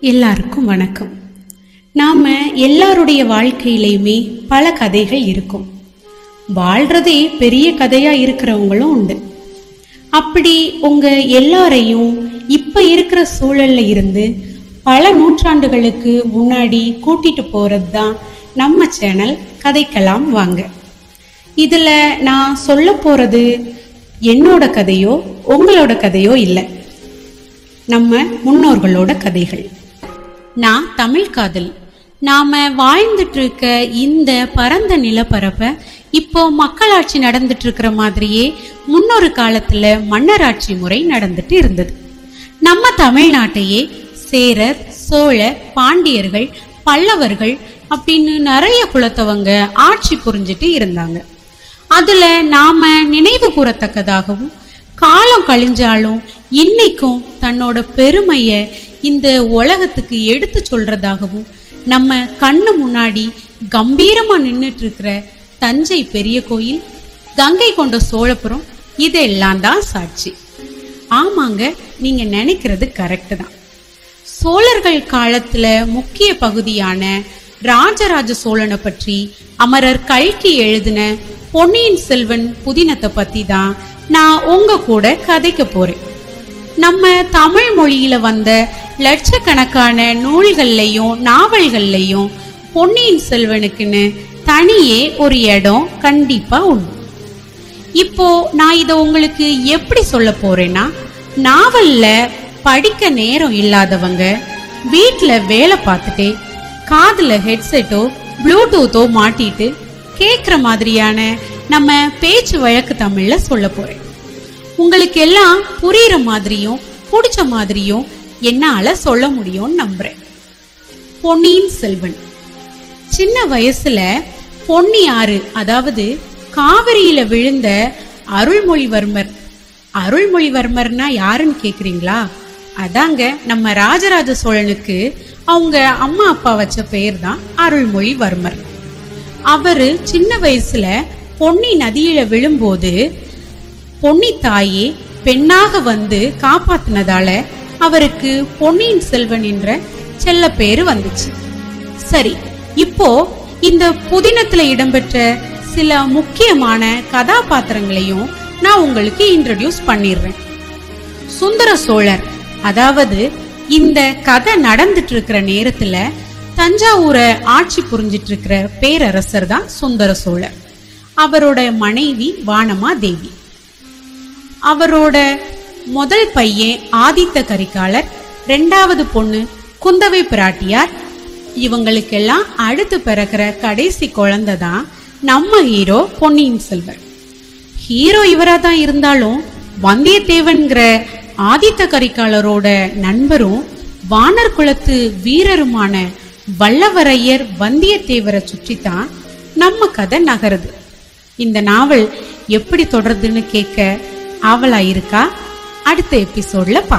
எல்லாருக்கும் வணக்கம். நாம எல்லாருடைய வாழ்க்கையிலையுமே பல கதைகள் இருக்கும். வாழ்றதே பெரிய கதையா இருக்கிறவங்களும் உண்டு. அப்படி உங்க எல்லாரையும் இப்ப இருக்கிற சூழல்ல இருந்து பல நூற்றாண்டுகளுக்கு முன்னாடி கூட்டிட்டு போறது தான் நம்ம சேனல் கதைக்கலாம் வாங்க. இதுல நான் சொல்ல போறது என்னோட கதையோ உங்களோட கதையோ இல்லை. நம்ம முன்னோர்களோட கதைகள். நான் தமிழ் காதல். நாம வாழ்ந்துட்டு இருக்க இந்த பரந்த நிலப்பரப்ப இப்போ மக்களாட்சி நடந்துட்டு இருக்கிற மாதிரியே முன்னொரு காலத்துல மன்னராட்சி முறை நடந்துட்டு இருந்தது. நம்ம தமிழ்நாட்டையே சேரர் சோழர் பாண்டியர்கள் பல்லவர்கள் அப்படின்னு நிறைய குலத்தவங்க ஆட்சி புரிஞ்சிட்டு இருந்தாங்க. அதுல நாம நினைவு கூறத்தக்கதாகவும் காலம் கழிஞ்சாலும் இன்னைக்கும் தன்னோட பெருமைய இந்த உலகத்துக்கு எடுத்து சொல்றதாகவும் நம்ம கண்ணு முன்னாடி கம்பீரமா நின்றுட்டு இருக்கிற தஞ்சை பெரிய கோயில் கங்கை கொண்ட சோழபுரம் இதெல்லாம் தான் சாட்சி. ஆமாங்க நீங்க நினைக்கிறது கரெக்டு தான். சோழர்கள் காலத்துல முக்கிய பகுதியான ராஜராஜ சோழனை பற்றி அமரர் கல்கி எழுதின பொன்னியின் செல்வன் புதினத்தை பத்தி தான் நான் உங்க கூட கதைக்க போறேன். நம்ம தமிழ் மொழியில வந்த லட்சக்கணக்கான நூல்கள்லையும் நாவல்கள்லையும் பொன்னியின் செல்வனுக்குன்னு தனியே ஒரு இடம் கண்டிப்பா உண்டு. இப்போ நான் இதை உங்களுக்கு எப்படி சொல்ல போறேன்னா நாவல்ல படிக்க நேரம் இல்லாதவங்க வீட்டில் வேலை பார்த்துட்டே காதில் ஹெட்செட்டோ ப்ளூடூத்தோ மாட்டிட்டு கேட்குற மாதிரியான நம்ம பேச்சு வழக்கு தமிழில் சொல்ல போகிறேன் உங்களுக்கு எல்லாம் புரியுற மாதிரியும் பிடிச்ச மாதிரியும் என்னால சொல்ல முடியும்னு நம்புறேன். பொன்னியின் செல்வன். சின்ன வயசுல பொன்னி ஆறு அதாவது காவிரியில விழுந்த அருள்மொழிவர்மர். அருள்மொழிவர்மர்னா யாருன்னு கேக்குறீங்களா? அதாங்க நம்ம ராஜராஜ சோழனுக்கு அவங்க அம்மா அப்பா வச்ச பெயர் தான் அருள்மொழிவர்மர். அவரு சின்ன வயசுல பொன்னி நதியில விழும்போது பொன்னி தாயே பெண்ணாக வந்து காப்பாத்தினதால அவருக்கு பொன்னியின் செல்வன் என்ற செல்ல பேரு வந்துச்சு. சரி இப்போ இந்த புதினத்துல இடம்பெற்ற சில முக்கியமான கதாபாத்திரங்களையும் நான் உங்களுக்கு இன்ட்ரடியூஸ் பண்ணிடுறேன். சுந்தர சோழர் அதாவது இந்த கதை நடந்துட்டு இருக்கிற நேரத்துல தஞ்சாவூரை ஆட்சி புரிஞ்சிட்டு இருக்கிற பேரரசர் தான் சுந்தர சோழர். அவரோட மனைவி வானமா தேவி. அவரோட முதல் பையன் ஆதித்த கரிகாலர் ரெண்டாவது பொண்ணு குந்தவை பிராட்டியார். இவங்களுக்கெல்லாம் அடுத்து பிறக்கிற கடைசி குழந்தை தான் நம்ம ஹீரோ பொன்னியின் செல்வர் ஹீரோ இவரா தான் இருந்தாலும் வந்தியத்தேவன்கிற ஆதித்த கரிகாலரோட நண்பரும் வானர் குலத்து வீரருமான வல்லவரையர் வந்தியத்தேவரை சுற்றித்தான் நம்ம கதை நகருது. இந்த நாவல் எப்படி தொடருதுன்னு கேட்க ஆவலா இருக்கா அடுத்த எபிசோட்ல பார்க்கலாம்